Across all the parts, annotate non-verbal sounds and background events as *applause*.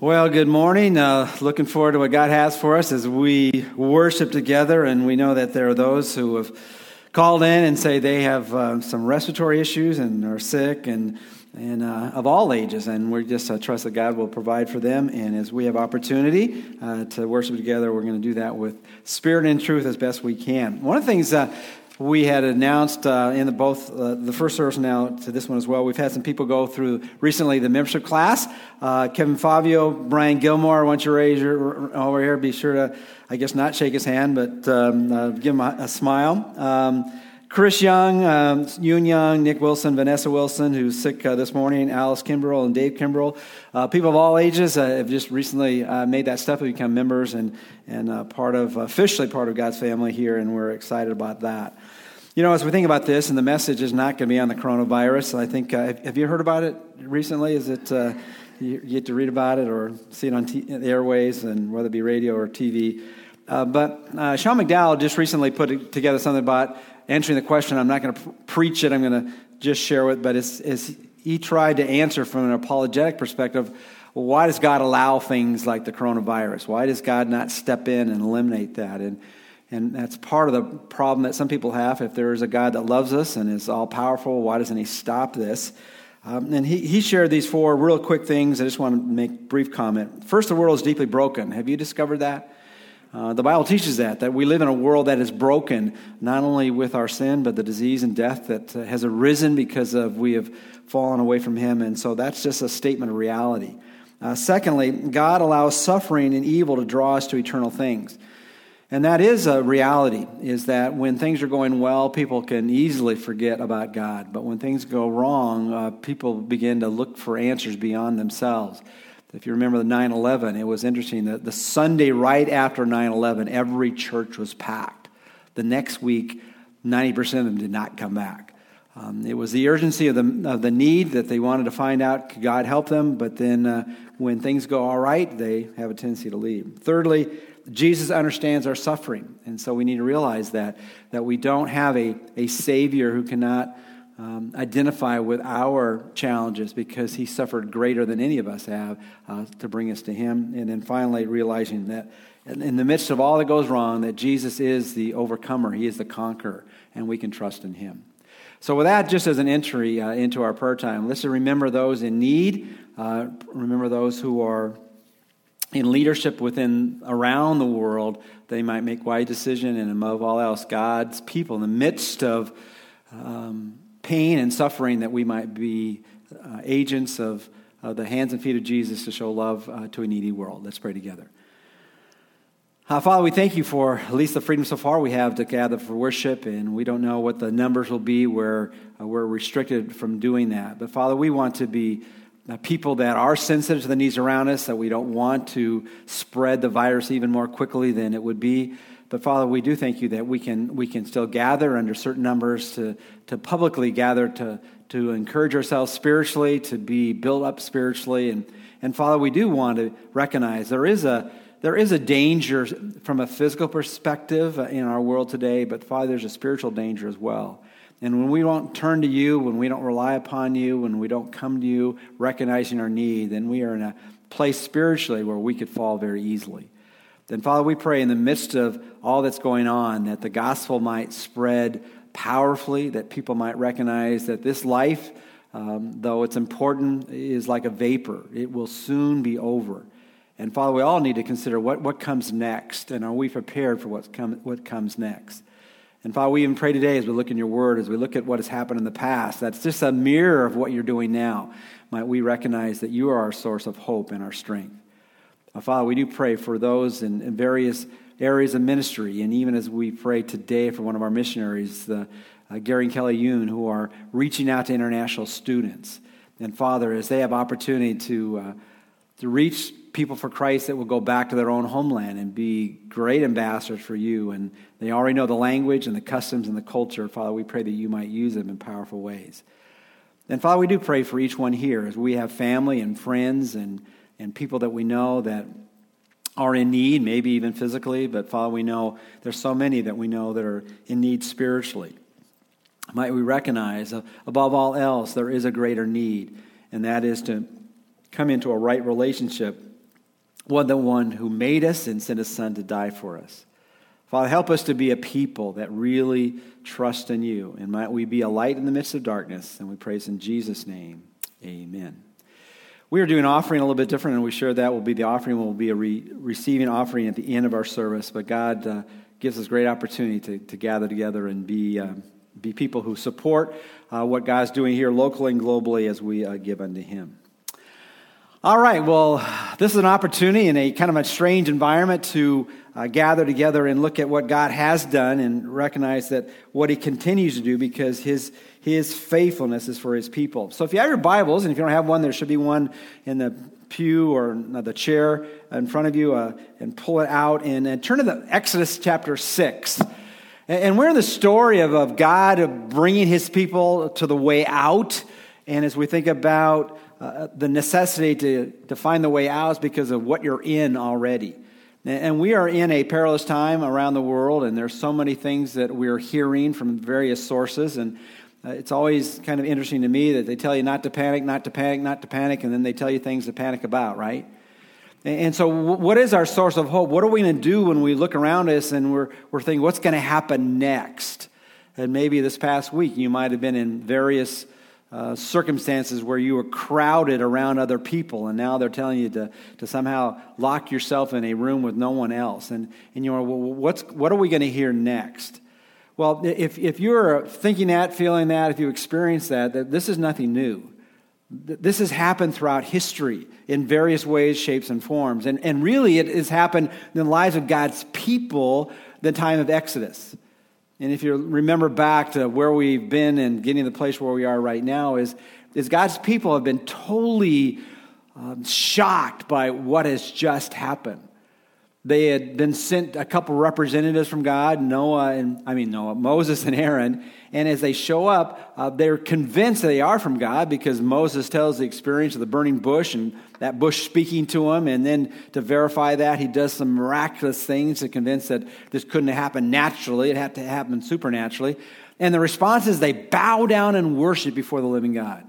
Well, good morning. Uh, looking forward to what God has for us as we worship together. And we know that there are those who have called in and say they have uh, some respiratory issues and are sick and, and uh, of all ages. And we just uh, trust that God will provide for them. And as we have opportunity uh, to worship together, we're going to do that with spirit and truth as best we can. One of the things uh, we had announced uh, in the both uh, the first service now to this one as well. We've had some people go through recently the membership class. Uh, Kevin Fabio, Brian Gilmore. Once you raise your over here, be sure to, I guess, not shake his hand, but um, uh, give him a, a smile. Um, Chris Young, um, Yoon Young, Nick Wilson, Vanessa Wilson, who's sick uh, this morning, Alice Kimbrell, and Dave Kimbrell. Uh, people of all ages uh, have just recently uh, made that step to become members and, and uh, part of, officially part of God's family here, and we're excited about that. You know, as we think about this, and the message is not going to be on the coronavirus, I think, uh, have you heard about it recently? Is it, uh, you, you, get to read about it or see it on t- the airways, and whether it be radio or TV? Uh, but uh, Sean McDowell just recently put together something about answering the question. I'm not going to preach it, I'm going to just share it. But as, he tried to answer from an apologetic perspective, why does God allow things like the coronavirus? Why does God not step in and eliminate that? And, and that's part of the problem that some people have. If there is a God that loves us and is all powerful, why doesn't he stop this? Um, and he, he shared these four real quick things. I just want to make brief comment. First, the world is deeply broken. Have you discovered that? Uh, the Bible teaches that, that we live in a world that is broken, not only with our sin, but the disease and death that uh, has arisen because of we have fallen away from Him. And so that's just a statement of reality. Uh, secondly, God allows suffering and evil to draw us to eternal things. And that is a reality, is that when things are going well, people can easily forget about God. But when things go wrong, uh, people begin to look for answers beyond themselves. If you remember the 9 11, it was interesting that the Sunday right after 9 11, every church was packed. The next week, 90% of them did not come back. Um, it was the urgency of the, of the need that they wanted to find out could God help them, but then uh, when things go all right, they have a tendency to leave. Thirdly, Jesus understands our suffering, and so we need to realize that, that we don't have a, a Savior who cannot um, identify with our challenges because he suffered greater than any of us have uh, to bring us to him. And then finally, realizing that in the midst of all that goes wrong, that Jesus is the overcomer, he is the conqueror, and we can trust in him. So, with that, just as an entry uh, into our prayer time, let's remember those in need, uh, remember those who are in leadership within around the world. They might make wise decision, and above all else, God's people in the midst of um, pain and suffering that we might be uh, agents of the hands and feet of Jesus to show love uh, to a needy world. Let's pray together. Uh, Father, we thank you for at least the freedom so far we have to gather for worship, and we don't know what the numbers will be where uh, we're restricted from doing that. But Father, we want to be people that are sensitive to the needs around us, that we don't want to spread the virus even more quickly than it would be. But Father, we do thank you that we can, we can still gather under certain numbers to, to publicly gather to, to encourage ourselves spiritually, to be built up spiritually. And, and Father, we do want to recognize there is a, there is a danger from a physical perspective in our world today, but Father, there's a spiritual danger as well. And when we don't turn to you, when we don't rely upon you, when we don't come to you recognizing our need, then we are in a place spiritually where we could fall very easily. Then, Father, we pray in the midst of all that's going on that the gospel might spread powerfully, that people might recognize that this life, um, though it's important, is like a vapor. It will soon be over. And Father, we all need to consider what, what comes next, and are we prepared for what's come, what comes next? And Father, we even pray today as we look in your word, as we look at what has happened in the past, that's just a mirror of what you're doing now. Might we recognize that you are our source of hope and our strength. Uh, Father, we do pray for those in, in, various areas of ministry, and even as we pray today for one of our missionaries, the, uh, Gary and Kelly Yoon, who are reaching out to international students. And Father, as they have opportunity to, uh, to reach people for Christ that will go back to their own homeland and be great ambassadors for you, and they already know the language and the customs and the culture, Father, we pray that you might use them in powerful ways. And Father, we do pray for each one here as we have family and friends and and people that we know that are in need, maybe even physically, but Father, we know there's so many that we know that are in need spiritually. Might we recognize, above all else, there is a greater need, and that is to come into a right relationship one the one who made us and sent his son to die for us. Father, help us to be a people that really trust in you. And might we be a light in the midst of darkness. And we praise in Jesus' name. Amen. We are doing offering a little bit different, and we share that will be the offering. will be a re- receiving offering at the end of our service. But God uh, gives us great opportunity to, to gather together and be, uh, be people who support uh, what God's doing here locally and globally as we uh, give unto Him. All right, well, this is an opportunity in a kind of a strange environment to uh, gather together and look at what God has done and recognize that what He continues to do because His, his faithfulness is for His people. So if you have your Bibles, and if you don't have one, there should be one in the pew or the chair in front of you, uh, and pull it out and, and turn to the Exodus chapter 6. And we're in the story of, of God bringing His people to the way out. And as we think about uh, the necessity to, to find the way out is because of what you're in already. And we are in a perilous time around the world, and there's so many things that we're hearing from various sources. And uh, it's always kind of interesting to me that they tell you not to panic, not to panic, not to panic, and then they tell you things to panic about, right? And so, what is our source of hope? What are we going to do when we look around us and we're, we're thinking, what's going to happen next? And maybe this past week you might have been in various uh, circumstances where you were crowded around other people, and now they're telling you to, to somehow lock yourself in a room with no one else. And, and you're, well, what's, what are we going to hear next? Well, if, if you're thinking that, feeling that, if you experience that, that this is nothing new. This has happened throughout history in various ways, shapes, and forms. And, and really, it has happened in the lives of God's people the time of Exodus. And if you remember back to where we've been and getting to the place where we are right now, is, is God's people have been totally um, shocked by what has just happened. They had been sent a couple representatives from God, Noah and I mean Noah, Moses and Aaron, and as they show up, uh, they're convinced that they are from God because Moses tells the experience of the burning bush and that bush speaking to him, and then to verify that, he does some miraculous things to convince that this couldn't happen naturally; it had to happen supernaturally. And the response is they bow down and worship before the living God,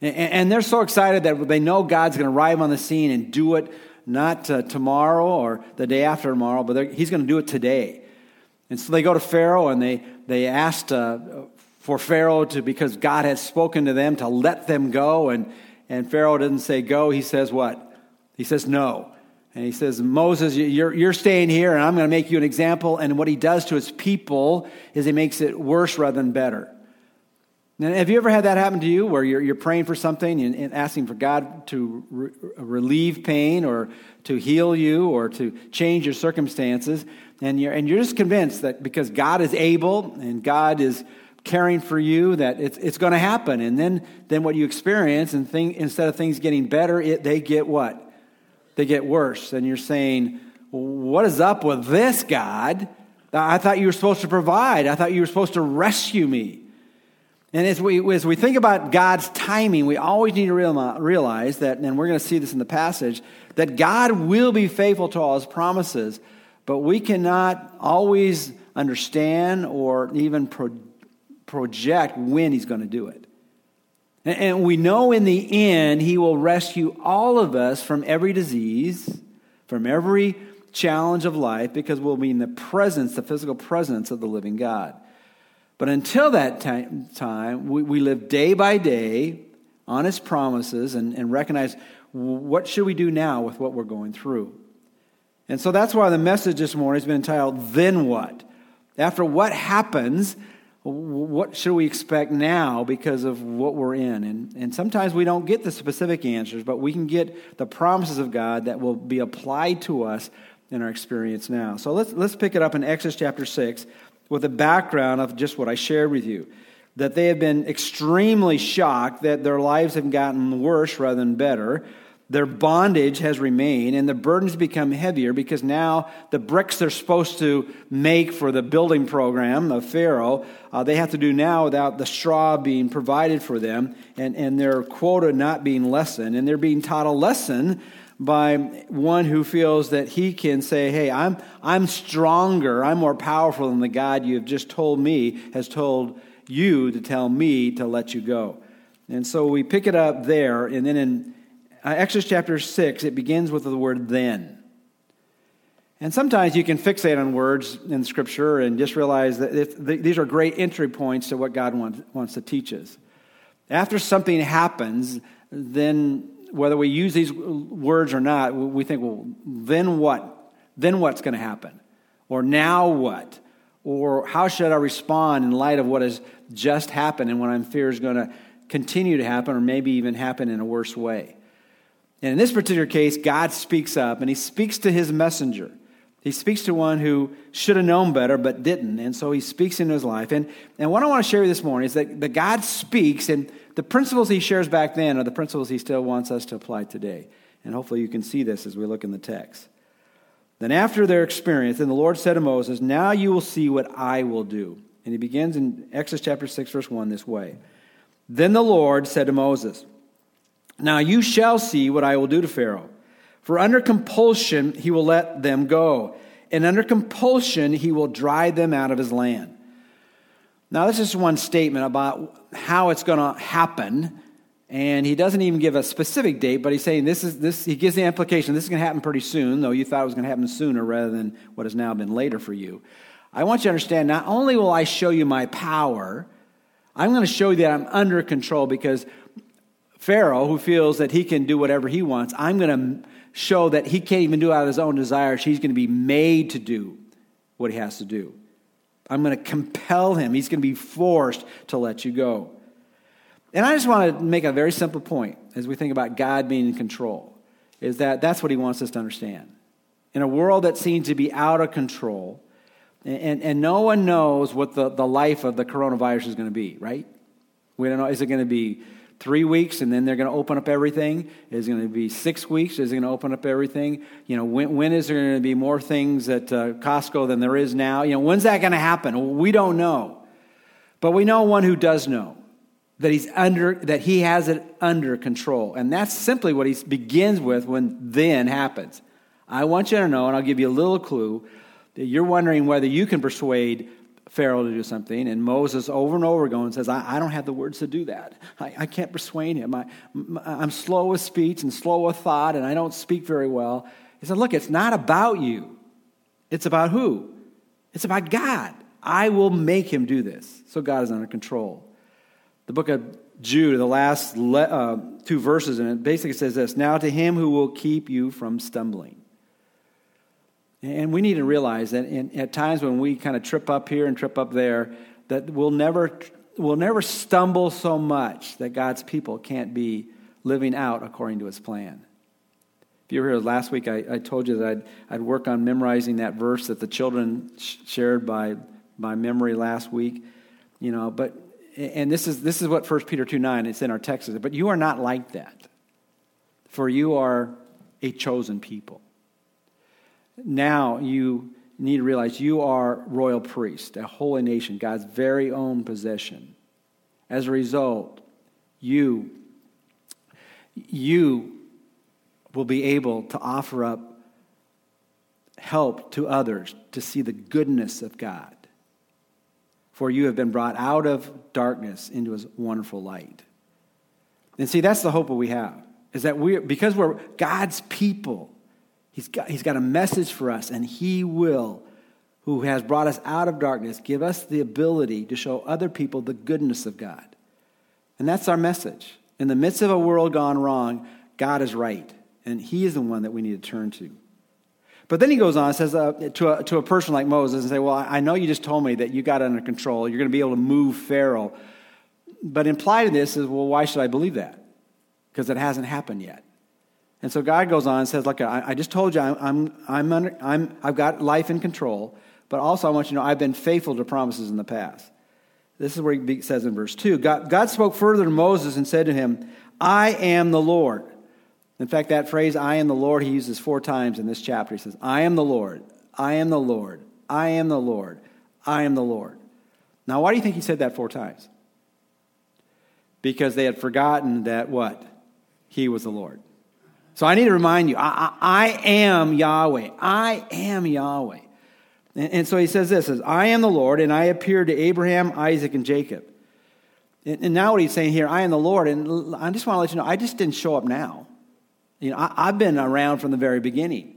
and they're so excited that they know God's going to arrive on the scene and do it not uh, tomorrow or the day after tomorrow, but he's going to do it today. And so they go to Pharaoh and they, they asked uh, for Pharaoh to, because God had spoken to them, to let them go. And, and Pharaoh doesn't say go, he says what? He says no. And he says, Moses, you're, you're staying here, and I'm going to make you an example. And what he does to his people is he makes it worse rather than better. Now, have you ever had that happen to you where you're, you're praying for something and, and asking for God to re- relieve pain or to heal you or to change your circumstances? And you're, and you're just convinced that because God is able and God is caring for you, that it's, it's going to happen. And then, then what you experience, and thing, instead of things getting better, it, they get what? They get worse. And you're saying, What is up with this, God? I thought you were supposed to provide, I thought you were supposed to rescue me. And as we, as we think about God's timing, we always need to realize that, and we're going to see this in the passage, that God will be faithful to all his promises, but we cannot always understand or even pro- project when he's going to do it. And, and we know in the end, he will rescue all of us from every disease, from every challenge of life, because we'll be in the presence, the physical presence of the living God. But until that time, we, we live day by day on his promises and, and recognize what should we do now with what we're going through. And so that's why the message this morning has been entitled, Then What? After what happens, what should we expect now because of what we're in? And, and sometimes we don't get the specific answers, but we can get the promises of God that will be applied to us in our experience now. So let's, let's pick it up in Exodus chapter 6 with a background of just what I shared with you. That they have been extremely shocked that their lives have gotten worse rather than better. Their bondage has remained, and the burdens become heavier because now the bricks they're supposed to make for the building program of Pharaoh, uh, they have to do now without the straw being provided for them and, and their quota not being lessened. And they're being taught a lesson by one who feels that he can say, Hey, I'm, I'm stronger, I'm more powerful than the God you have just told me has told you to tell me to let you go. And so we pick it up there, and then in uh, Exodus chapter 6, it begins with the word then. And sometimes you can fixate on words in Scripture and just realize that these are great entry points to what God wants, wants to teach us. After something happens, then whether we use these words or not, we think, well, then what? Then what's going to happen? Or now what? Or how should I respond in light of what has just happened and what I'm fear is going to continue to happen or maybe even happen in a worse way? And in this particular case, God speaks up and he speaks to his messenger. He speaks to one who should have known better but didn't. And so he speaks into his life. And, and what I want to share with you this morning is that, that God speaks, and the principles he shares back then are the principles he still wants us to apply today. And hopefully you can see this as we look in the text. Then, after their experience, then the Lord said to Moses, Now you will see what I will do. And he begins in Exodus chapter 6, verse 1 this way Then the Lord said to Moses, Now you shall see what I will do to Pharaoh. For under compulsion he will let them go, and under compulsion he will drive them out of his land. Now, this is one statement about how it's going to happen, and he doesn't even give a specific date, but he's saying this is this. He gives the implication this is going to happen pretty soon, though you thought it was going to happen sooner rather than what has now been later for you. I want you to understand. Not only will I show you my power, I'm going to show you that I'm under control because Pharaoh, who feels that he can do whatever he wants, I'm going to show that he can't even do out of his own desires. He's going to be made to do what he has to do. I'm going to compel him. He's going to be forced to let you go. And I just want to make a very simple point as we think about God being in control is that that's what he wants us to understand. In a world that seems to be out of control, and, and no one knows what the, the life of the coronavirus is going to be, right? We don't know. Is it going to be three weeks and then they're going to open up everything? Is it going to be six weeks? Is it going to open up everything? You know, when, when is there going to be more things at uh, Costco than there is now? You know, when's that going to happen? We don't know. But we know one who does know that he's under that he has it under control and that's simply what he begins with when then happens i want you to know and i'll give you a little clue that you're wondering whether you can persuade Pharaoh to do something, and Moses over and over again says, I, I don't have the words to do that. I, I can't persuade him. I, I'm slow of speech and slow of thought, and I don't speak very well. He said, Look, it's not about you. It's about who? It's about God. I will make him do this. So God is under control. The book of Jude, the last le- uh, two verses in it, basically says this Now to him who will keep you from stumbling. And we need to realize that in, at times when we kind of trip up here and trip up there, that we'll never, we'll never stumble so much that God's people can't be living out according to his plan. If you were here last week, I, I told you that I'd, I'd work on memorizing that verse that the children sh- shared by, by memory last week. You know, but, and this is, this is what 1 Peter 2 9, it's in our text, but you are not like that, for you are a chosen people now you need to realize you are royal priest, a holy nation, God's very own possession. As a result, you you will be able to offer up help to others to see the goodness of God. For you have been brought out of darkness into his wonderful light. And see, that's the hope that we have. Is that we because we're God's people, He's got, he's got a message for us, and He will, who has brought us out of darkness, give us the ability to show other people the goodness of God. And that's our message. In the midst of a world gone wrong, God is right, and He is the one that we need to turn to. But then he goes on and says uh, to, a, to a person like Moses and say, Well, I know you just told me that you got under control. You're going to be able to move Pharaoh. But implied in this is, Well, why should I believe that? Because it hasn't happened yet. And so God goes on and says, Look, I, I just told you I'm, I'm, under, I'm, I've got life in control, but also I want you to know I've been faithful to promises in the past. This is where he says in verse 2 God, God spoke further to Moses and said to him, I am the Lord. In fact, that phrase, I am the Lord, he uses four times in this chapter. He says, I am the Lord, I am the Lord, I am the Lord, I am the Lord. Now, why do you think he said that four times? Because they had forgotten that what? He was the Lord. So I need to remind you, I, I, I am Yahweh. I am Yahweh. And, and, so he says this, says, I am the Lord, and I appeared to Abraham, Isaac, and Jacob. And, and now what he's saying here, I am the Lord, and I just want to let you know, I just didn't show up now. You know, I, have been around from the very beginning.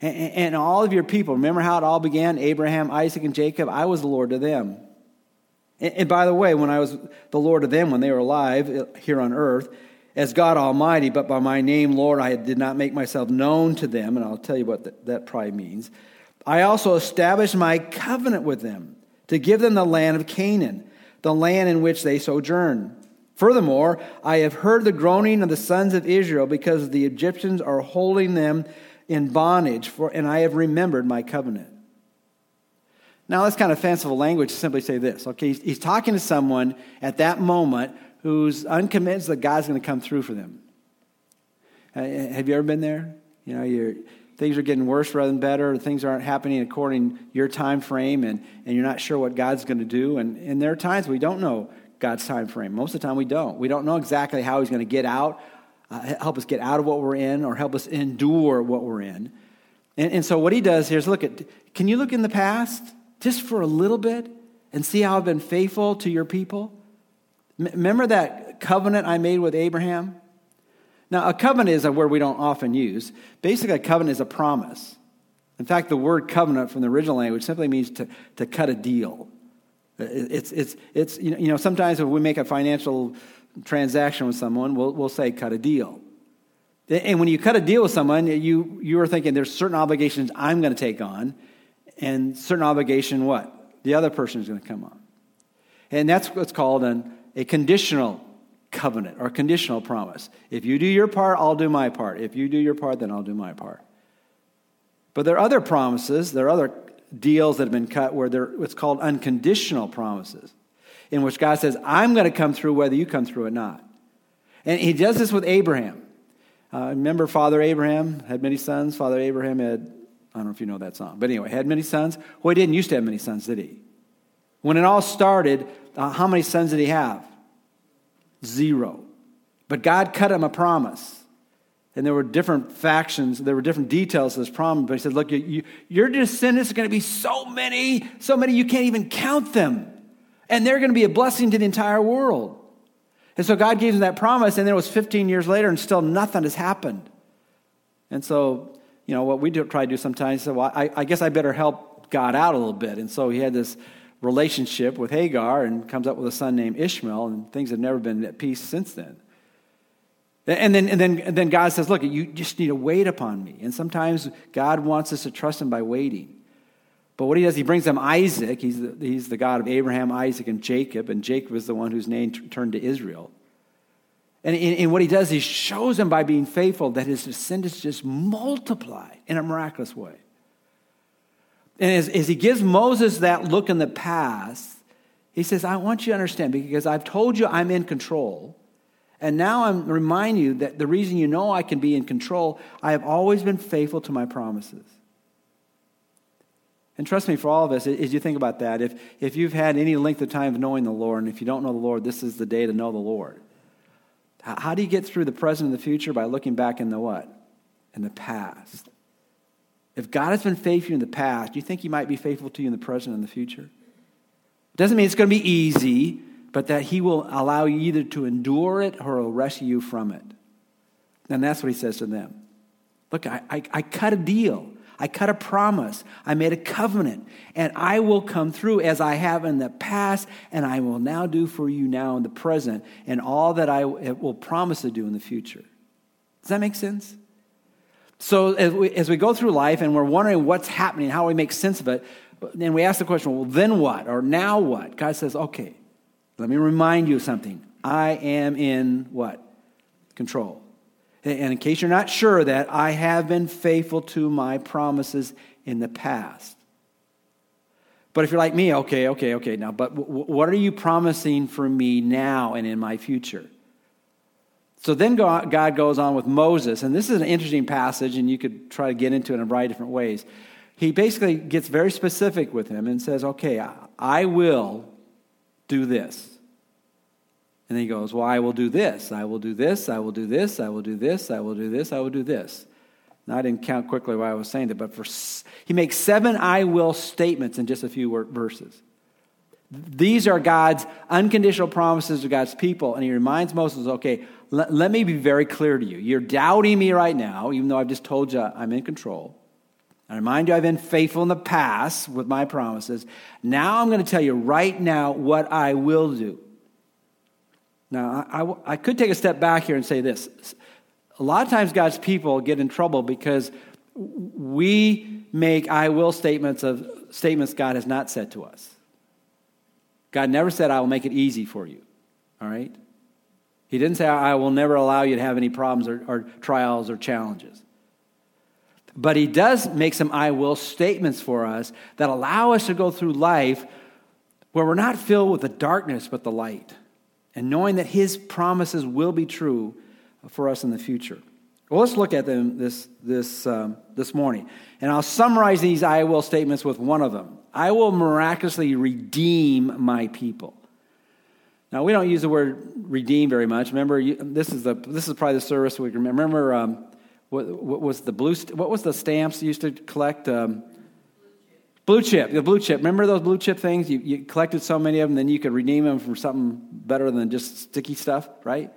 And, and all of your people, remember how it all began? Abraham, Isaac, and Jacob. I was the Lord to them. And, by the way, when I was the Lord to them when they were alive uh, here on earth, as God Almighty, but by my name, Lord, I did not make myself known to them, and I'll tell you what that, probably means. I also established my covenant with them to give them the land of Canaan, the land in which they sojourn. Furthermore, I have heard the groaning of the sons of Israel because the Egyptians are holding them in bondage, for, and I have remembered my covenant. Now, that's kind of fanciful language to simply say this. Okay, he's, he's talking to someone at that moment who's unconvinced that God's going to come through for them. Uh, have you ever been there? You know, you're, things are getting worse rather than better, things aren't happening according to your time frame, and, and you're not sure what God's going to do. And, and there are times we don't know God's time frame. Most of the time we don't. We don't know exactly how he's going to get out uh, help us get out of what we're in or help us endure what we're in. And, and so what he does here is look at, can you look in the past just for a little bit and see how I've been faithful to your people? Remember that covenant I made with Abraham? Now, a covenant is a word we don't often use. Basically, a covenant is a promise. In fact, the word covenant from the original language simply means to, to cut a deal. It's, it's, it's, you know, sometimes when we make a financial transaction with someone, we'll, we'll say cut a deal. And when you cut a deal with someone, you, you are thinking there's certain obligations I'm going to take on, and certain obligation what? The other person is going to come on. And that's what's called an, a conditional covenant or conditional promise. If you do your part, I'll do my part. If you do your part, then I'll do my part. But there are other promises, there are other deals that have been cut where they're what's called unconditional promises in which God says, I'm going to come through whether you come through or not. And he does this with Abraham. Uh, remember, Father Abraham had many sons. Father Abraham had, I don't know if you know that song, but anyway, had many sons. Well, he didn't used to have many sons, did he? When it all started, uh, how many sons did he have? Zero. But God cut him a promise. And there were different factions, there were different details of this promise. But he said, Look, you, you, your descendants are going to be so many, so many you can't even count them and they're going to be a blessing to the entire world. And so God gave him that promise, and then it was 15 years later, and still nothing has happened. And so, you know, what we do, try to do sometimes, so well, I, I guess I better help God out a little bit. And so he had this relationship with Hagar and comes up with a son named Ishmael, and things have never been at peace since then. And then, and then, and then God says, Look, you just need to wait upon me. And sometimes God wants us to trust him by waiting. But what he does, he brings them Isaac. He's the, he's the God of Abraham, Isaac, and Jacob. And Jacob is the one whose name t- turned to Israel. And, and, and what he does, he shows them by being faithful that his descendants just multiply in a miraculous way. And as, as he gives Moses that look in the past, he says, I want you to understand because I've told you I'm in control. And now I'm reminding you that the reason you know I can be in control, I have always been faithful to my promises. And trust me, for all of us, as you think about that, if, if you've had any length of time of knowing the Lord, and if you don't know the Lord, this is the day to know the Lord. How do you get through the present and the future? By looking back in the what? In the past. If God has been faithful in the past, do you think He might be faithful to you in the present and the future? It Doesn't mean it's going to be easy, but that He will allow you either to endure it or He'll rescue you from it. And that's what He says to them. Look, I, I, I cut a deal. I cut a promise. I made a covenant. And I will come through as I have in the past, and I will now do for you now in the present, and all that I will promise to do in the future. Does that make sense? So as we, as we go through life and we're wondering what's happening, how we make sense of it, then we ask the question, well, then what? Or now what? God says, okay, let me remind you of something. I am in what? Control. And in case you're not sure that, I have been faithful to my promises in the past. But if you're like me, okay, okay, okay, now, but what are you promising for me now and in my future? So then God goes on with Moses, and this is an interesting passage, and you could try to get into it in a variety of different ways. He basically gets very specific with him and says, Okay, I will do this. And then he goes, Well, I will do this, I will do this, I will do this, I will do this, I will do this, I will do this. Now, I didn't count quickly why I was saying that, but for, he makes seven I will statements in just a few verses. These are God's unconditional promises to God's people. And he reminds Moses, okay, let, let me be very clear to you. You're doubting me right now, even though I've just told you I'm in control. I remind you, I've been faithful in the past with my promises. Now I'm going to tell you right now what I will do. Now, I, I, I, could take a step back here and say this. A lot of times, God's people get in trouble because we make I will statements of statements God has not said to us. God never said, I will make it easy for you. All right? He didn't say, I will never allow you to have any problems or, or trials or challenges. But he does make some I will statements for us that allow us to go through life where we're not filled with the darkness but the light and knowing that his promises will be true for us in the future. Well, let's look at them this, this, um, this morning. And I'll summarize these I will statements with one of them I will miraculously redeem my people. Now, we don't use the word redeem very much. Remember, you, this, is the, this is probably the service we can remember. Um, what, what, was the blue? What was the stamps you used to collect? Um, Blue chip, the blue chip. Remember those blue chip things? You, you collected so many of them, then you could redeem them for something better than just sticky stuff, right?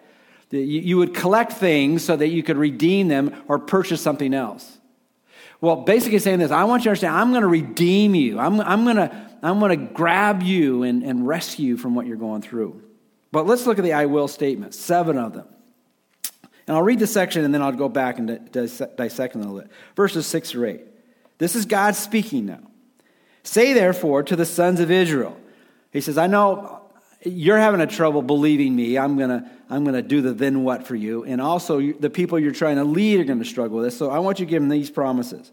You, you would collect things so that you could redeem them or purchase something else. Well, basically saying this, I want you to understand, I'm going to redeem you. I'm, I'm going to I'm going to grab you and, and rescue you from what you're going through. But let's look at the I will statements, seven of them. And I'll read the section and then I'll go back and dissect a little bit. Verses 6 through 8. This is God speaking now. Say therefore to the sons of Israel, he says, I know you're having a trouble believing me. I'm going to I'm going to do the then what for you. And also, the people you're trying to lead are going to struggle with this. So I want you to give them these promises.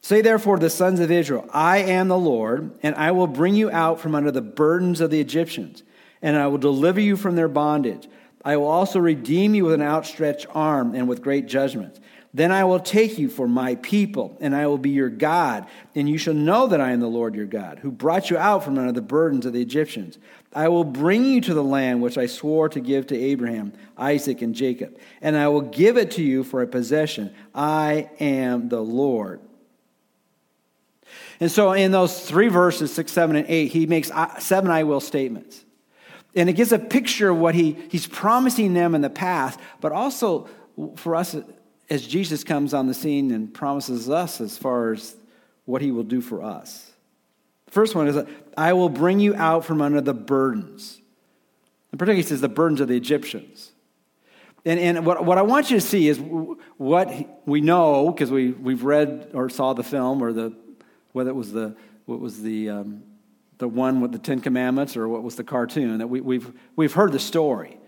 Say therefore the sons of Israel, I am the Lord, and I will bring you out from under the burdens of the Egyptians, and I will deliver you from their bondage. I will also redeem you with an outstretched arm and with great judgments. Then I will take you for my people, and I will be your God, and you shall know that I am the Lord your God, who brought you out from under the burdens of the Egyptians. I will bring you to the land which I swore to give to Abraham, Isaac, and Jacob, and I will give it to you for a possession. I am the Lord. And so, in those three verses, six, seven, and eight, he makes seven I will statements. And it gives a picture of what he, he's promising them in the past, but also for us as Jesus comes on the scene and promises us as far as what he will do for us. First one is, I will bring you out from under the burdens. In particular, he says the burdens of the Egyptians. And, and what, what I want you to see is what we know, because we, we've read or saw the film, or the, whether it was the, what was the, um, the one with the Ten Commandments or what was the cartoon, that we, we've, we've heard the story.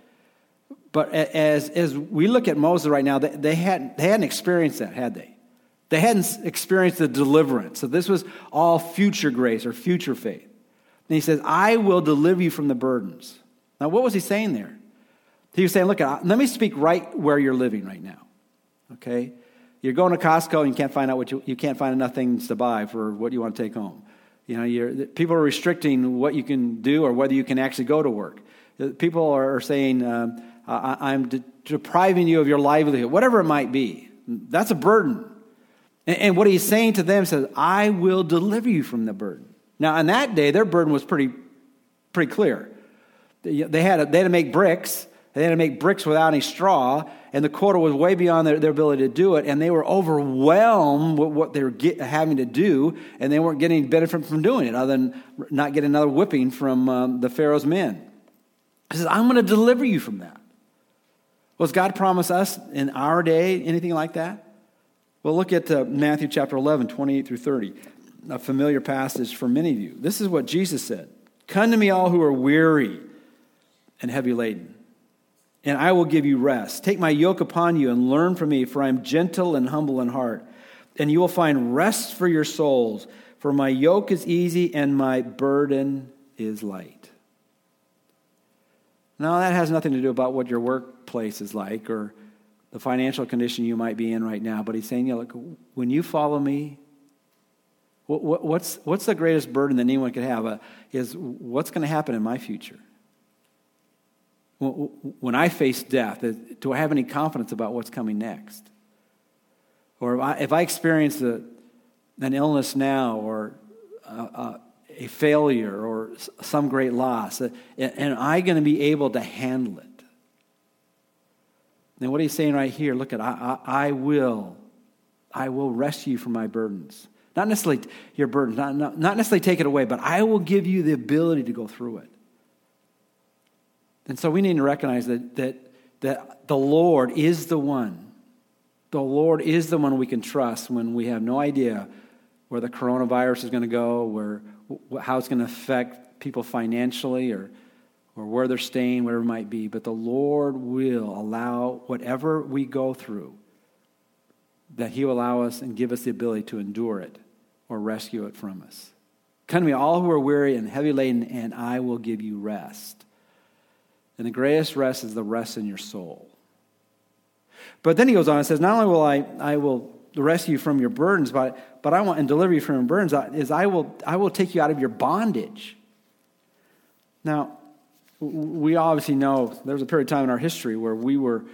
But as, as we look at Moses right now, they, they, hadn't, they hadn't experienced that, had they? They hadn't experienced the deliverance. So this was all future grace or future faith. And he says, I will deliver you from the burdens. Now, what was he saying there? He was saying, look, let me speak right where you're living right now. Okay? You're going to Costco and you can't find out what you, you can't find enough things to buy for what you want to take home. You know, people are restricting what you can do or whether you can actually go to work. People are saying, um, I'm de- depriving you of your livelihood, whatever it might be. That's a burden. And, and what he's saying to them says, I will deliver you from the burden. Now, on that day, their burden was pretty, pretty clear. They had, to, they had to make bricks. They had to make bricks without any straw, and the quota was way beyond their, their ability to do it, and they were overwhelmed with what they were get, having to do, and they weren't getting benefit from doing it, other than not getting another whipping from um, the Pharaoh's men. He says, I'm going to deliver you from that. Was God promise us in our day anything like that? Well, look at uh, Matthew chapter 11, 28 through 30, a familiar passage for many of you. This is what Jesus said Come to me, all who are weary and heavy laden, and I will give you rest. Take my yoke upon you and learn from me, for I am gentle and humble in heart, and you will find rest for your souls. For my yoke is easy and my burden is light. Now, that has nothing to do about what your workplace is like or the financial condition you might be in right now. But he's saying, you know, look, when you follow me, what's, what's the greatest burden that anyone could have uh, is what's going to happen in my future? When I face death, do I have any confidence about what's coming next? Or if I, if I experience a, an illness now or uh, uh, a failure or some great loss? Am I going to be able to handle it? And what he's saying right here, look at, I, I, I will, I will rescue you from my burdens. Not necessarily your burdens, not, not, not necessarily take it away, but I will give you the ability to go through it. And so we need to recognize that, that, that the Lord is the one. The Lord is the one we can trust when we have no idea where the coronavirus is going to go, where, how it's going to affect people financially or, or where they're staying, whatever it might be. But the Lord will allow whatever we go through, that He will allow us and give us the ability to endure it or rescue it from us. Come to me, all who are weary and heavy laden, and I will give you rest. And the greatest rest is the rest in your soul. But then he goes on and says, Not only will I, I will rescue you from your burdens, but, but I want and deliver you from your burdens, is I will, I will take you out of your bondage. Now, we obviously know there was a period of time in our history where we were,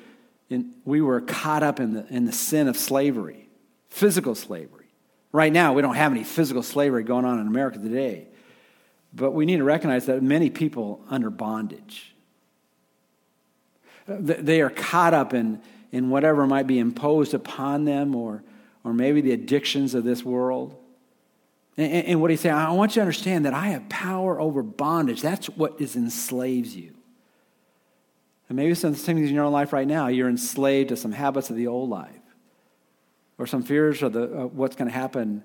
in, we were caught up in the, in the sin of slavery, physical slavery. Right now, we don't have any physical slavery going on in America today. But we need to recognize that many people under bondage. They are caught up in, in whatever might be imposed upon them or, or maybe the addictions of this world. And, and what he's saying, I want you to understand that I have power over bondage. That's what is enslaves you. And maybe some things in your own life right now, you're enslaved to some habits of the old life or some fears of, the, of what's going to happen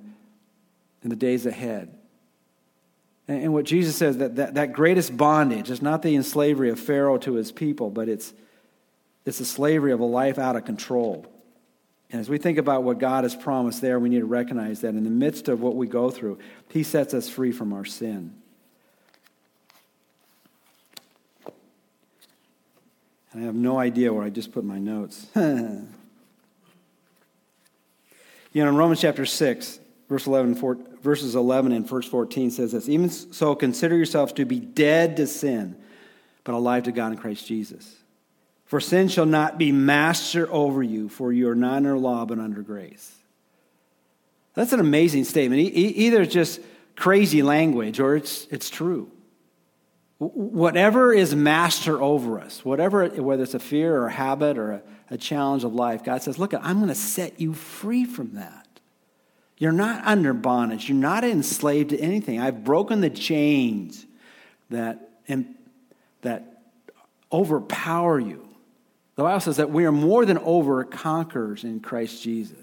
in the days ahead. And, and what Jesus says, that, that, that greatest bondage is not the slavery of Pharaoh to his people, but it's, it's the slavery of a life out of control. And as we think about what God has promised there, we need to recognize that in the midst of what we go through, He sets us free from our sin. And I have no idea where I just put my notes. *laughs* You know, in Romans chapter 6, verse 11, four, verses 11 and verse 14 says this Even so, consider yourselves to be dead to sin, but alive to God in Christ Jesus. For sin shall not be master over you, for you are not under law, but under grace. That's an amazing statement. Either it's just crazy language or it's, it's true. Whatever is master over us, whatever, whether it's a fear or a habit or a, a challenge of life, God says, Look, I'm going to set you free from that. You're not under bondage. You're not enslaved to anything. I've broken the chains that, that overpower you. The Bible says that we are more than over conquerors in Christ Jesus.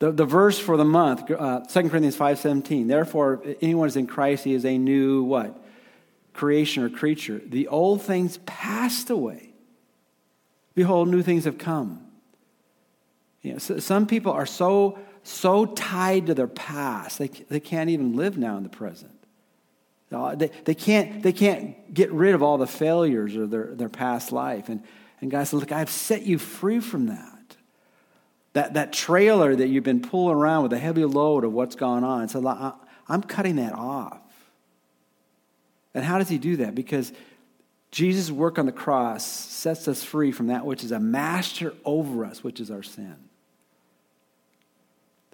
The, the verse for the month, uh, 2 Corinthians 5.17, therefore, if anyone is in Christ, he is a new what? creation or creature. The old things passed away. Behold, new things have come. You know, so some people are so, so tied to their past, they, they can't even live now in the present. Uh, they, they, can't, they can't get rid of all the failures of their, their past life. And, and God said, Look, I've set you free from that. That, that trailer that you've been pulling around with a heavy load of what's gone on. So I'm cutting that off. And how does he do that? Because Jesus' work on the cross sets us free from that which is a master over us, which is our sin.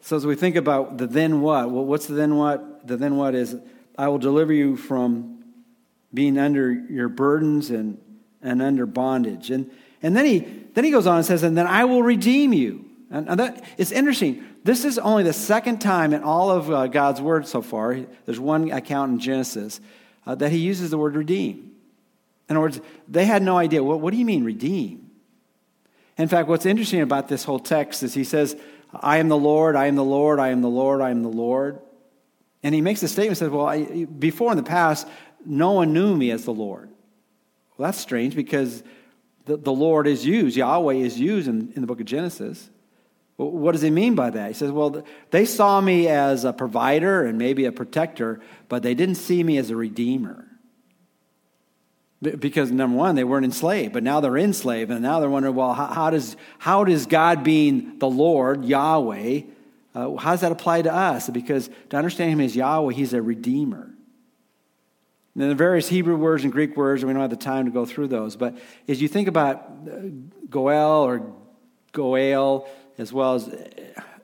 So as we think about the then what, well, what's the then what? The then what is I will deliver you from being under your burdens and, and under bondage. And, and then, he, then he goes on and says, and then I will redeem you. And, that, it's interesting. This is only the second time in all of uh, God's word so far. There's one account in Genesis uh, that he uses the word redeem. In other words, they had no idea. Well, what do you mean redeem? In fact, what's interesting about this whole text is he says, I am the Lord, I am the Lord, I am the Lord, I am the Lord. And he makes a statement says, Well, I, before in the past, no one knew me as the Lord. Well, that's strange because the, the Lord is used, Yahweh is used in, in the book of Genesis. Well, what does he mean by that? He says, Well, they saw me as a provider and maybe a protector, but they didn't see me as a redeemer. Because number one, they weren't enslaved, but now they're enslaved, and now they're wondering, well, how, how does how does God being the Lord Yahweh, uh, how does that apply to us? Because to understand Him as Yahweh, He's a redeemer. And then the various Hebrew words and Greek words, and we don't have the time to go through those. But as you think about uh, Goel or Goel, as well as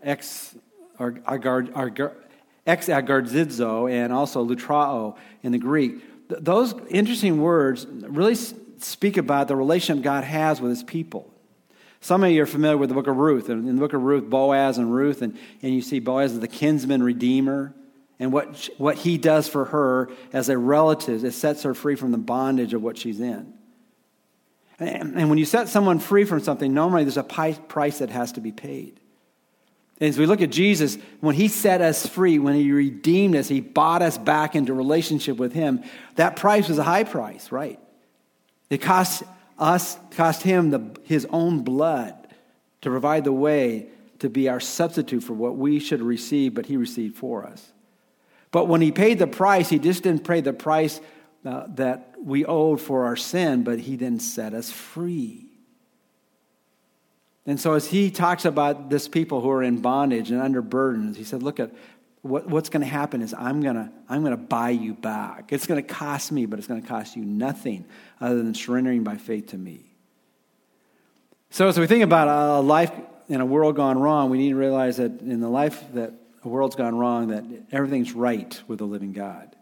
ex or exagorazo and also lutrao in the Greek. Those interesting words really speak about the relationship God has with his people. Some of you are familiar with the book of Ruth. In the book of Ruth, Boaz and Ruth, and, and you see Boaz as the kinsman redeemer and what, what he does for her as a relative. It sets her free from the bondage of what she's in. And, and when you set someone free from something, normally there's a price that has to be paid. As we look at Jesus, when he set us free, when he redeemed us, he bought us back into relationship with him, that price was a high price, right? It cost us, cost him the, his own blood to provide the way to be our substitute for what we should receive, but he received for us. But when he paid the price, he just didn't pay the price uh, that we owed for our sin, but he then set us free. And so, as he talks about this people who are in bondage and under burdens, he said, Look at what, what's going to happen is I'm going to I'm going to buy you back. It's going to cost me, but it's going to cost you nothing other than surrendering by faith to me. So, as we think about a life in a world gone wrong, we need to realize that in the life that a world's gone wrong, that everything's right with the living God.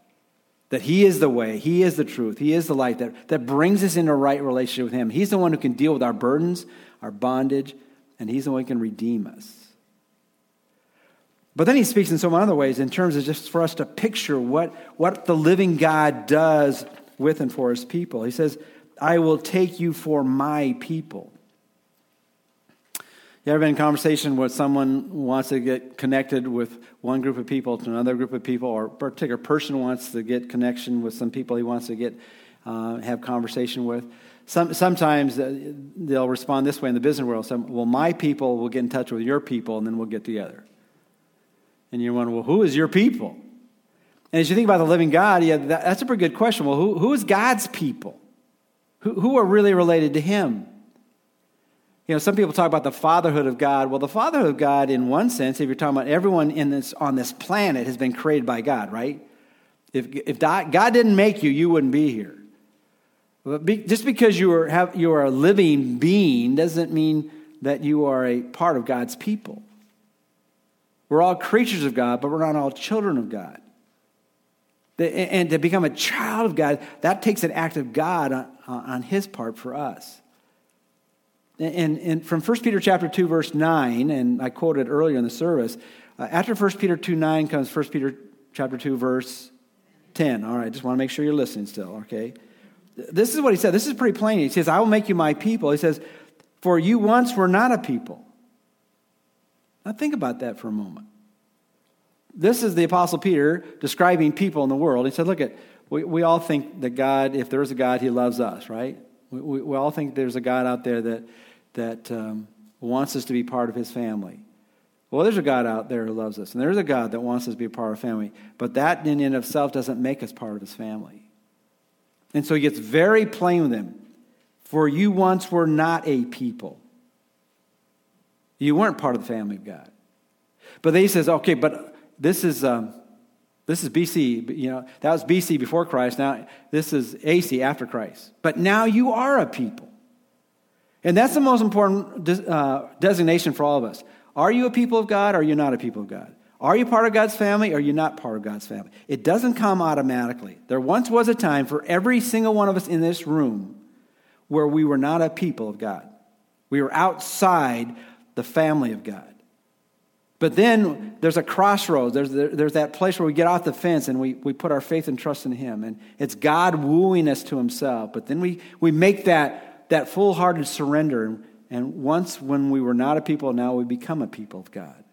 That He is the way, He is the truth, He is the light that, that brings us into a right relationship with Him. He's the one who can deal with our burdens, our bondage, and He's the one who can redeem us. But then he speaks in so many other ways in terms of just for us to picture what, what the living God does with and for his people. He says, I will take you for my people. You ever been in conversation where someone wants to get connected with one group of people to another group of people, or a particular person wants to get connection with some people he wants to get uh, have conversation with? Some, sometimes uh, they'll respond this way in the business world. Some, well, my people will get in touch with your people, and then we'll get together. And you're wondering, well, who is your people? And as you think about the living God, yeah, that, that's a pretty good question. Well, who, who is God's people? Who, who are really related to Him? You know, some people talk about the fatherhood of God. Well, the fatherhood of God, in one sense, if you're talking about everyone in this, on this planet, has been created by God, right? If, if God didn't make you, you wouldn't be here. Be, just because you are, have, you are a living being doesn't mean that you are a part of God's people. We're all creatures of God, but we're not all children of God. And to become a child of God, that takes an act of God on, his part for us. And, and from 1 Peter chapter 2, verse 9, and I quoted earlier in the service, uh, after 1 Peter 2, 9 comes 1 Peter chapter 2, verse 10. All right, just want to make sure you're listening still, okay? This is what he said. This is pretty plain. He says, I will make you my people. He says, For you once were not a people now, think about that for a moment. This is the Apostle Peter describing people in the world. He said, Look, at, we, we all think that God, if there is a God, he loves us, right? We, we, we all think there's a God out there that, that um, wants us to be part of his family. Well, there's a God out there who loves us, and there's a God that wants us to be part of family. But that in and of itself doesn't make us part of his family. And so he gets very plain with them. For you once were not a people you weren't part of the family of God. But then he says, okay, but this is, um, this is BC. You know, that was BC before Christ. Now this is AC after Christ. But now you are a people. And that's the most important uh, designation for all of us. Are you a people of God or are you not a people of God? Are you part of God's family or are you not part of God's family? It doesn't come automatically. There once was a time for every single one of us in this room where we were not a people of God. We were outside the family of God. But then there's a crossroads. There's, there's that place where we get off the fence and we, we put our faith and trust in Him. And it's God wooing us to Himself. But then we, we make that, that full hearted surrender. And once, when we were not a people, now we become a people of God.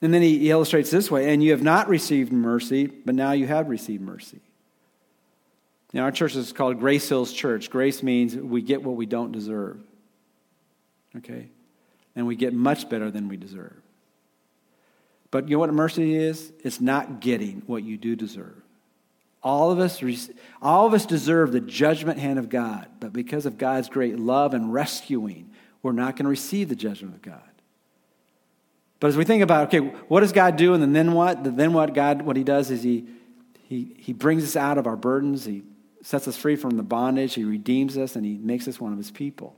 And then he, he illustrates this way and you have not received mercy, but now you have received mercy. Now, our church is called Grace Hills Church. Grace means we get what we don't deserve. Okay? And we get much better than we deserve. But you know what mercy is? It's not getting what you do deserve. All of us, all of us deserve the judgment hand of God, but because of God's great love and rescuing, we're not going to receive the judgment of God. But as we think about, okay, what does God do, and then what? The Then what God, what He does is He, He, He brings us out of our burdens. He sets us free from the bondage. He redeems us, and He makes us one of His people.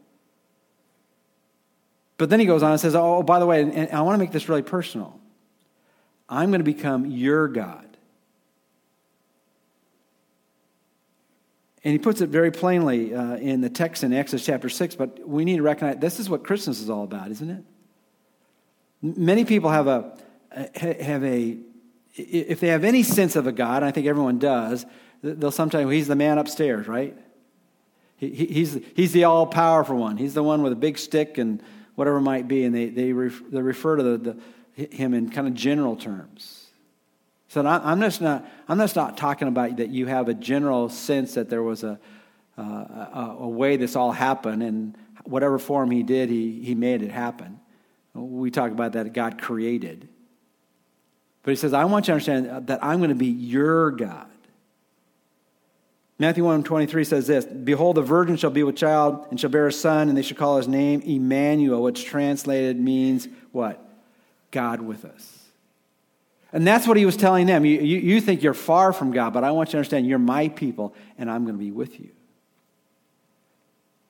But then he goes on and says, Oh, by the way, and I want to make this really personal. I'm going to become your God. And he puts it very plainly uh, in the text in Exodus chapter 6, but we need to recognize this is what Christmas is all about, isn't it? Many people have a, have a if they have any sense of a God, and I think everyone does, they'll sometimes, he's the man upstairs, right? He, he's, he's the all powerful one. He's the one with a big stick and whatever it might be, and they, they, ref, they refer to the, the, him in kind of general terms. So I'm just not, I'm just not talking about that you have a general sense that there was a, uh, a, a, way this all happened, and whatever form he did, he, he made it happen. We talk about that God created. But he says, I want you to understand that I'm going to be your God. Matthew 1 23 says this Behold, the virgin shall be with child and shall bear a son, and they shall call his name Emmanuel, which translated means what? God with us. And that's what he was telling them. You, you, you think you're far from God, but I want you to understand you're my people, and I'm going to be with you.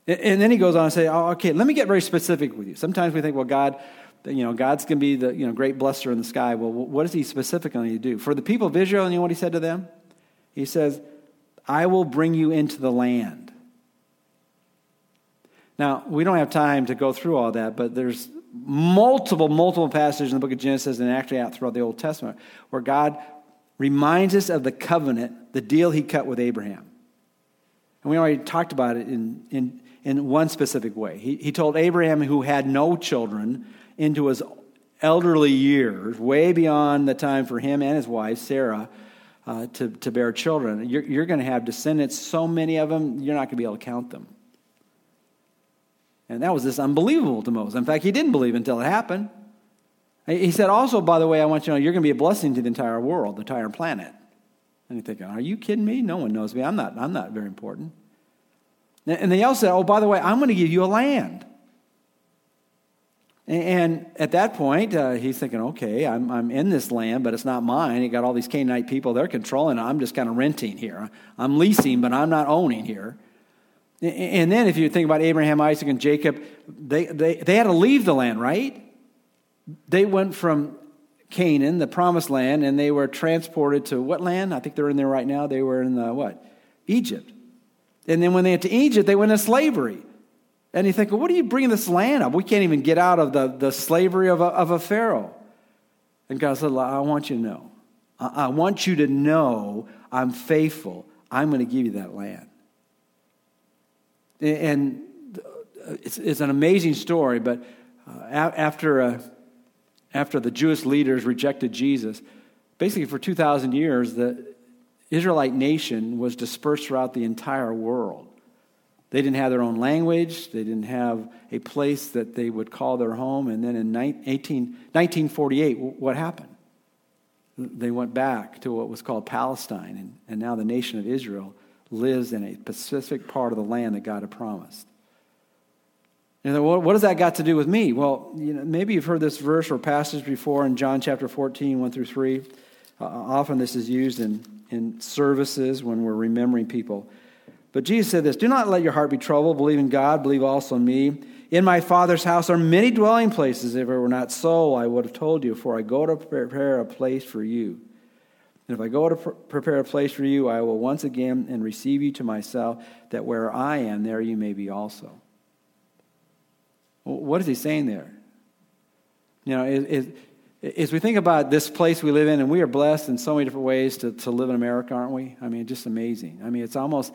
And then he goes on and say, oh, okay, let me get very specific with you. Sometimes we think, well, God, you know, God's going to be the you know, great blesser in the sky. Well, what does he specifically do? For the people of Israel, you know what he said to them? He says, I will bring you into the land. Now, we don't have time to go through all that, but there's multiple, multiple passages in the book of Genesis and actually out throughout the Old Testament where God reminds us of the covenant, the deal he cut with Abraham. And we already talked about it in, in, in one specific way. He, he told Abraham, who had no children, into his elderly years, way beyond the time for him and his wife, Sarah, uh, to, to bear children. You're, you're going to have descendants, so many of them, you're not going to be able to count them. And that was just unbelievable to Moses. In fact, he didn't believe until it happened. He said, also, by the way, I want you to know you're going to be a blessing to the entire world, the entire planet. And you're thinking, are you kidding me? No one knows me. I'm not, I'm not very important. And they also said, oh, by the way, I'm going to give you a land. And at that point, uh, he's thinking, okay, I'm, I'm in this land, but it's not mine. You got all these Canaanite people, they're controlling it. I'm just kind of renting here. I'm leasing, but I'm not owning here. And then if you think about Abraham, Isaac, and Jacob, they, they, they had to leave the land, right? They went from Canaan, the promised land, and they were transported to what land? I think they're in there right now. They were in the what? Egypt. And then when they went to Egypt, they went into slavery. And you think, well, what are you bringing this land up? We can't even get out of the, the slavery of a, of a Pharaoh. And God said, I want you to know. I, want you to know I'm faithful. I'm going to give you that land. And it's, it's an amazing story, but uh, after, uh, after the Jewish leaders rejected Jesus, basically for 2,000 years, the Israelite nation was dispersed throughout the entire world. They didn't have their own language. They didn't have a place that they would call their home. And then in 18, 1948, what happened? They went back to what was called Palestine, and, and now the nation of Israel lives in a specific part of the land that God had promised. And what, what does that got to do with me? Well, you know, maybe you've heard this verse or passage before in John chapter 14, 1 through 3. Uh, often this is used in, in services when we're remembering people. But Jesus said this Do not let your heart be troubled. Believe in God, believe also in me. In my Father's house are many dwelling places. If it were not so, I would have told you, for I go to prepare a place for you. And if I go to pr- prepare a place for you, I will once again and receive you to myself, that where I am, there you may be also. What is he saying there? You know, as we think about this place we live in, and we are blessed in so many different ways to, to live in America, aren't we? I mean, just amazing. I mean, it's almost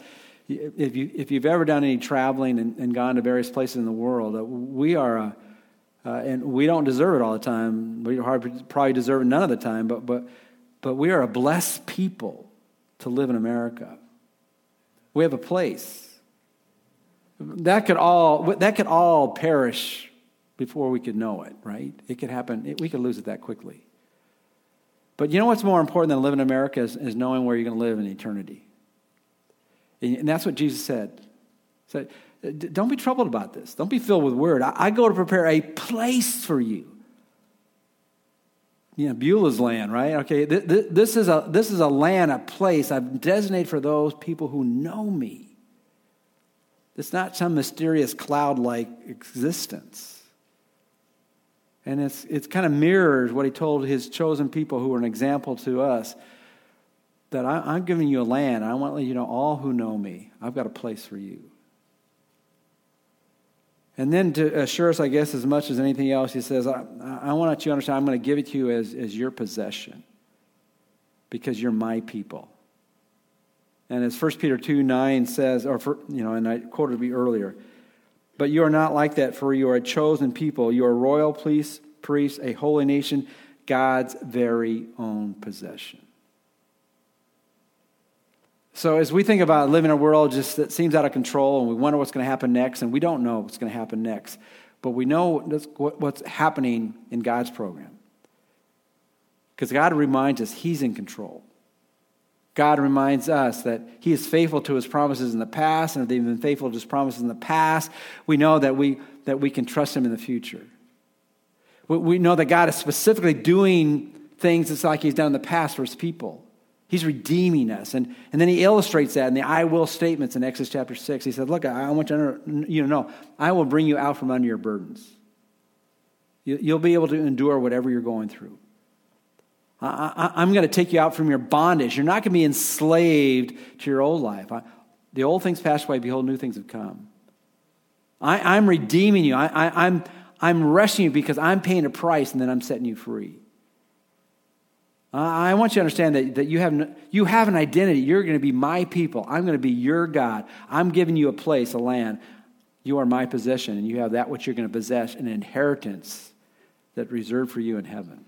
if, you, if you've ever done any traveling and, and gone to various places in the world, uh, we are, uh, uh, and we don't deserve it all the time. We probably deserve it none of the time, but, but, but we are a blessed people to live in America. We have a place. That could all, that could all perish before we could know it, right? It could happen, it, we could lose it that quickly. But you know what's more important than living in America is, is knowing where you're going to live in eternity. And that's what Jesus said. He said, Don't be troubled about this. Don't be filled with word. I, go to prepare a place for you. You know, Beulah's land, right? Okay, this, is a, this is a land, a place I've designated for those people who know me. It's not some mysterious cloud like existence. And it's, it's kind of mirrors what he told his chosen people who were an example to us that I, am giving you a land. I want to let you know all who know me. I've got a place for you. And then to assure us, I guess, as much as anything else, he says, I, I want you to understand I'm going to give it to you as, as your possession because you're my people. And as 1 Peter 2 9 says, or, for, you know, and I quoted me earlier, but you are not like that, for you are a chosen people. You are a royal priest, priest, a holy nation, God's very own possession. So as we think about living in a world just that seems out of control and we wonder what's going to happen next, and we don't know what's going to happen next, but we know what's happening in God's program. Because God reminds us He's in control. God reminds us that He is faithful to His promises in the past, and if they've been faithful to His promises in the past, we know that we, that we can trust Him in the future. We, know that God is specifically doing things just like He's done in the past for His people. He's redeeming us. And, and then he illustrates that in the I will statements in Exodus chapter 6. He said, Look, I want you to, you know, I will bring you out from under your burdens. You, you'll be able to endure whatever you're going through. I, am going to take you out from your bondage. You're not going to be enslaved to your old life. I, the old things passed away, behold, new things have come. I, am redeeming you. I, I'm, I'm rescuing you because I'm paying a price and then I'm setting you free. I want you to understand that, that you, have, you have an identity. You're going to be my people. I'm going to be your God. I'm giving you a place, a land. You are my possession, and you have that which you're going to possess, an inheritance that's reserved for you in heaven.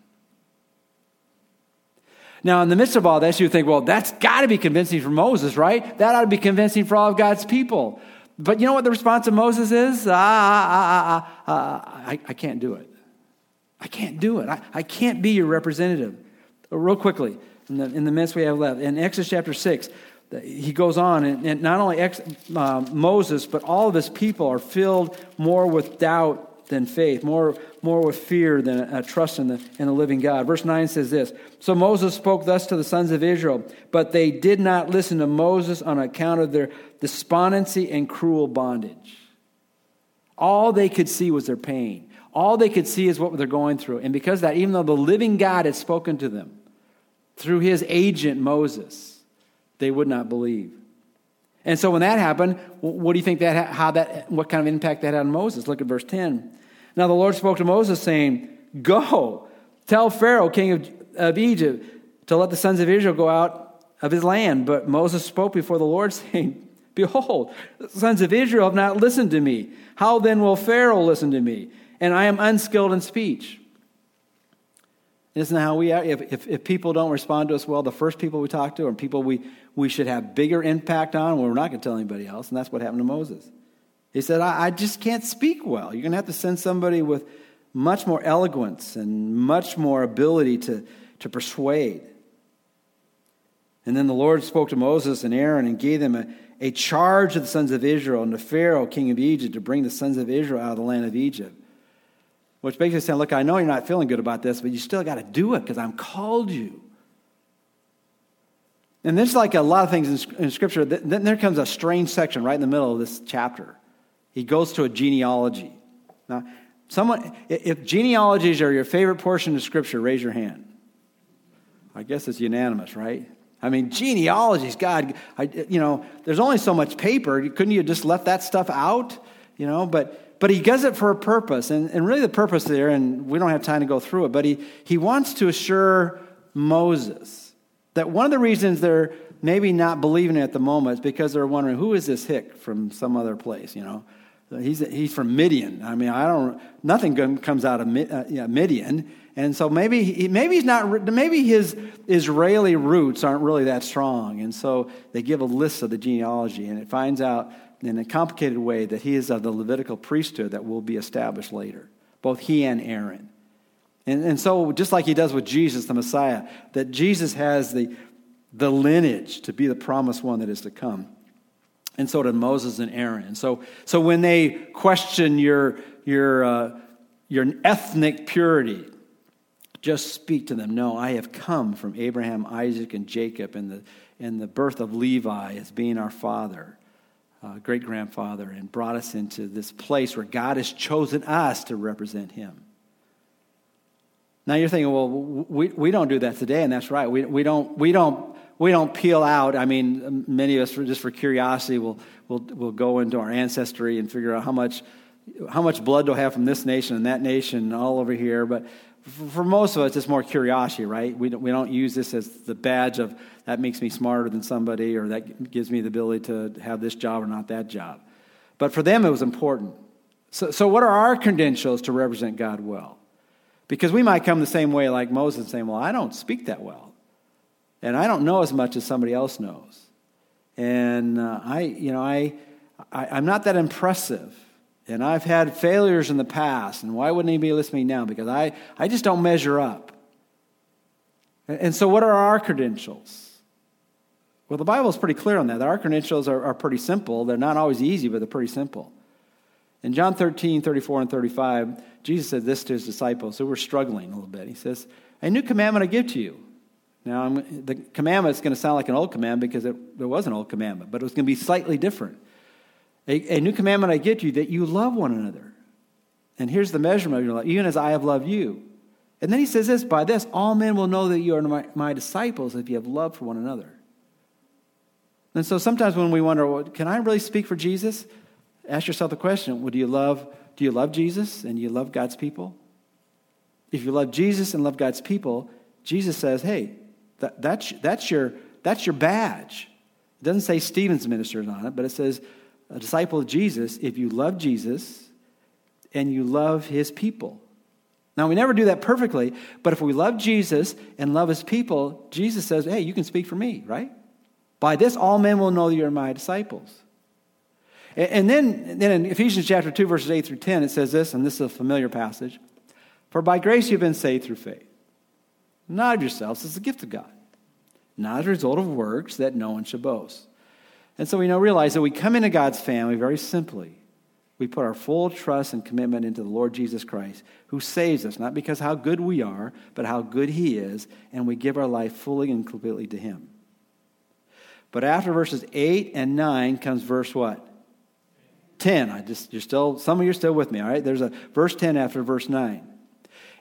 Now, in the midst of all this, you think, well, that's got to be convincing for Moses, right? That ought to be convincing for all of God's people. But you know what the response of Moses is? Ah, ah, ah, ah, ah I, I can't do it. I can't do it. I, I can't be your representative. But real quickly, in the, in the minutes we have left, in Exodus chapter 6, he goes on, and, and not only ex, uh, Moses, but all of his people are filled more with doubt than faith, more, more with fear than uh, trust in the, in the living God. Verse 9 says this So Moses spoke thus to the sons of Israel, but they did not listen to Moses on account of their despondency and cruel bondage. All they could see was their pain. All they could see is what they're going through. And because that, even though the living God had spoken to them, through his agent Moses, they would not believe. And so when that happened, what do you think that how that what kind of impact that had on Moses? Look at verse 10. Now the Lord spoke to Moses saying, "Go, tell Pharaoh, king of, of Egypt, to let the sons of Israel go out of his land." But Moses spoke before the Lord *laughs* saying, "Behold, the sons of Israel have not listened to me. How then will Pharaoh listen to me? And I am unskilled in speech." Isn't that how we are? If, if, if, people don't respond to us well, the first people we talk to are people we, we should have bigger impact on, well, we're not going to tell anybody else. And that's what happened to Moses. He said, I, I just can't speak well. You're going to have to send somebody with much more eloquence and much more ability to, to persuade. And then the Lord spoke to Moses and Aaron and gave them a, a charge to the sons of Israel and to Pharaoh, king of Egypt, to bring the sons of Israel out of the land of Egypt. Which basically saying, look, I know you're not feeling good about this, but you still got to do it because I'm called you. And there's like a lot of things in, in Scripture. Then there comes a strange section right in the middle of this chapter. He goes to a genealogy. Now, someone, if genealogies are your favorite portion of Scripture, raise your hand. I guess it's unanimous, right? I mean, genealogies, God, I, you know, there's only so much paper. Couldn't you just left that stuff out? You know, but but he does it for a purpose. And, and really, the purpose there, and we don't have time to go through it, but he, he wants to assure Moses that one of the reasons they're maybe not believing it at the moment is because they're wondering who is this hick from some other place, you know? He's, he's from Midian. I mean, I don't, nothing good comes out of uh, Midian. And so maybe, he, maybe he's not, maybe his Israeli roots aren't really that strong. And so they give a list of the genealogy, and it finds out in a complicated way that he is of the Levitical priesthood that will be established later, both he and Aaron. And, and so, just like he does with Jesus, the Messiah, that Jesus has the, the lineage to be the promised one that is to come. And so did Moses and Aaron. And so, so when they question your, your, uh, your ethnic purity, just speak to them. No, I have come from Abraham, Isaac, and Jacob, and the, and the birth of Levi as being our father uh, great grandfather and brought us into this place where God has chosen us to represent him. Now you're thinking, well, we, we don't do that today, and that's right. We, we, don't, we, don't, we don't peel out. I mean, many of us, just for curiosity, will will will go into our ancestry and figure out how much, how much blood do I have from this nation and that nation all over here. But for most of us, it's more curiosity, right? We don't, we don't use this as the badge of that makes me smarter than somebody or that gives me the ability to have this job or not that job. But for them, it was important. So, so what are our credentials to represent God well? Because we might come the same way like Moses saying, Well, I don't speak that well. And I don't know as much as somebody else knows. And uh, I, you know, I, I, I'm not that impressive. And I've had failures in the past. And why wouldn't anybody listen to me now? Because I, I just don't measure up. And so, what are our credentials? Well, the Bible is pretty clear on that. Our credentials are, are pretty simple. They're not always easy, but they're pretty simple. In John 13, 34, and 35, Jesus said this to his disciples who were struggling a little bit. He says, A new commandment I give to you. Now, I'm, the commandment is going to sound like an old commandment because it, there was an old commandment, but it was going to be slightly different. A, a new commandment I give to you that you love one another. And here's the measurement of your love, even as I have loved you. And then he says this By this, all men will know that you are my, my disciples if you have love for one another. And so sometimes when we wonder, well, can I really speak for Jesus? Ask yourself the question, well, do you love, do you love Jesus and you love God's people? If you love Jesus and love God's people, Jesus says, hey, that, that's, that's, your, that's your badge. It doesn't say Stephen's ministers on it, but it says a disciple of Jesus if you love Jesus and you love his people. Now, we never do that perfectly, but if we love Jesus and love his people, Jesus says, hey, you can speak for me, right? By this, all men will know that you're my disciples. And then, then in Ephesians chapter 2, verses 8 through 10, it says this, and this is a familiar passage For by grace you've been saved through faith, not of yourselves, it's a gift of God, not as a result of works that no one should boast. And so we now realize that we come into God's family very simply. We put our full trust and commitment into the Lord Jesus Christ, who saves us, not because how good we are, but how good He is, and we give our life fully and completely to Him. But after verses 8 and 9 comes verse what? 10. I just you're still some of you are still with me, all right? There's a verse 10 after verse 9.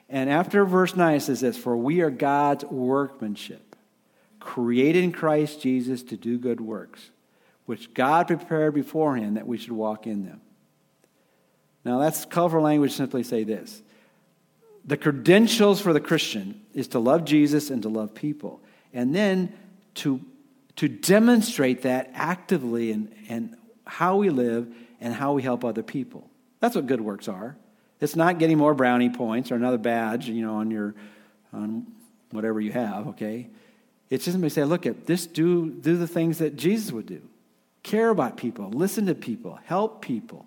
And after verse 9 it says this, for we are God's workmanship, created in Christ Jesus to do good works, which God prepared beforehand that we should walk in them. Now that's colorful language simply say this. The credentials for the Christian is to love Jesus and to love people. And then to, to demonstrate that actively in, in how we live and how we help other people. That's what good works are. It's not getting more brownie points or another badge, you know, on your on whatever you have, okay? It's just simply say, look at this, do do the things that Jesus would do. Care about people, listen to people, help people.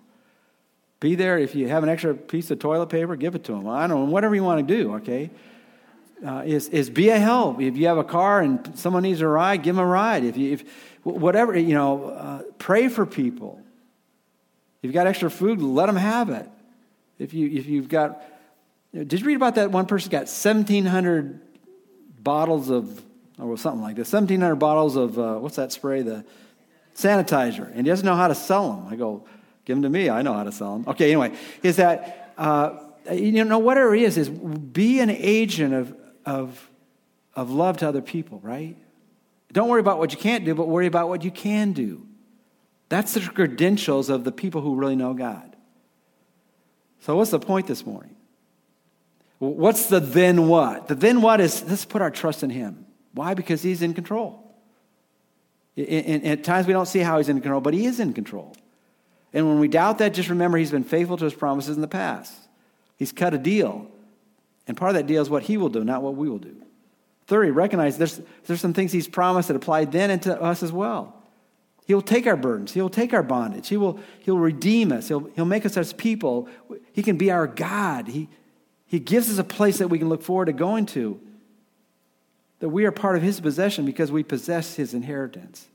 Be there if you have an extra piece of toilet paper, give it to them. I don't know, whatever you want to do, okay? Uh, is, is be a help. If you have a car and someone needs a ride, give them a ride. If you, if, whatever, you know, uh, pray for people. If you've got extra food, let them have it. If, you, if you've got, did you read about that one person got 1,700 bottles of, or something like this, 1,700 bottles of, uh, what's that spray? The sanitizer. And he doesn't know how to sell them. I go, give them to me. I know how to sell them. Okay, anyway, is that, uh, you know, whatever it is, is be an agent of, of, of love to other people, right? Don't worry about what you can't do, but worry about what you can do. That's the credentials of the people who really know God. So, what's the point this morning? What's the then what? The then what is let's put our trust in Him. Why? Because He's in control. And at times we don't see how He's in control, but He is in control. And when we doubt that, just remember He's been faithful to His promises in the past. He's cut a deal. And part of that deal is what He will do, not what we will do. Third, recognize there's, there's some things He's promised that apply then and to us as well. He will take our burdens. He will take our bondage. He will he'll redeem us. He'll, he'll make us as people. He can be our God. He, he gives us a place that we can look forward to going to, that we are part of His possession because we possess His inheritance.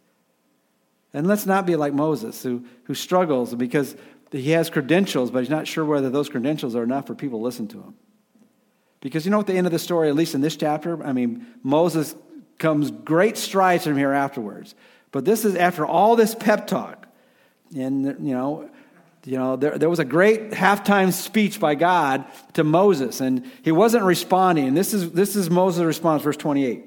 And let's not be like Moses, who, who struggles because he has credentials, but he's not sure whether those credentials are enough for people to listen to him. Because you know, at the end of the story, at least in this chapter, I mean, Moses comes great strides from here afterwards. But this is after all this pep talk. And, you know, You know, there, there was a great halftime speech by God to Moses, and he wasn't responding. And this is, this is Moses' response, verse 28.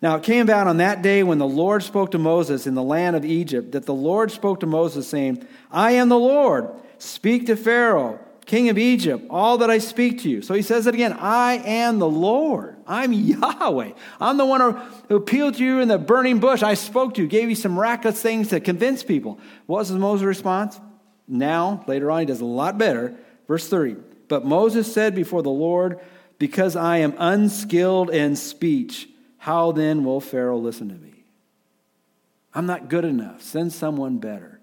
Now it came about on that day when the Lord spoke to Moses in the land of Egypt that the Lord spoke to Moses, saying, I am the Lord. Speak to Pharaoh, king of Egypt, all that I speak to you. So he says it again I am the Lord. I'm Yahweh. I'm the one who, appealed to you in the burning bush. I spoke to you, gave you some miraculous things to convince people. What was Moses' response? Now, later on, he does a lot better. Verse 30. But Moses said before the Lord, Because I am unskilled in speech, how then will Pharaoh listen to me? I'm not good enough. Send someone better.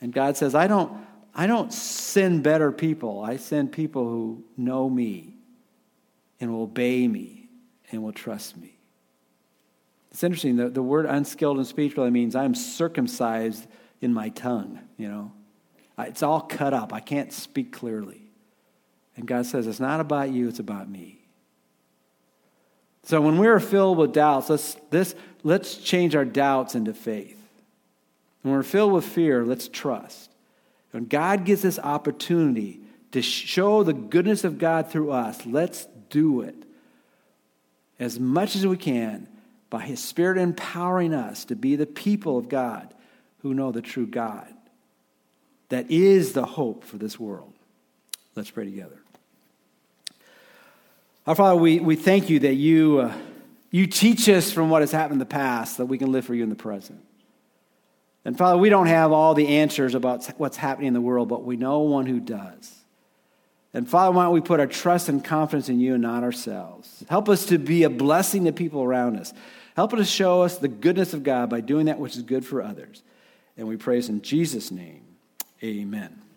And God says, I don't, I don't send better people. I send people who know me and will obey me and will trust me. It's interesting. The, the word unskilled in speech really means I'm circumcised in my tongue, you know. It's all cut up. I can't speak clearly. And God says, It's not about you, it's about me. So when we're filled with doubts, let's, this, let's change our doubts into faith. When we're filled with fear, let's trust. When God gives us opportunity to show the goodness of God through us, let's do it as much as we can by His Spirit empowering us to be the people of God who know the true God that is the hope for this world. Let's pray together. Our Father, we, we thank you that you, uh, you teach us from what has happened in the past that we can live for you in the present. And Father, we don't have all the answers about what's happening in the world, but we know one who does. And Father, why don't we put our trust and confidence in you and not ourselves? Help us to be a blessing to people around us. Help us to show us the goodness of God by doing that which is good for others. And we praise in Jesus' name. Amen.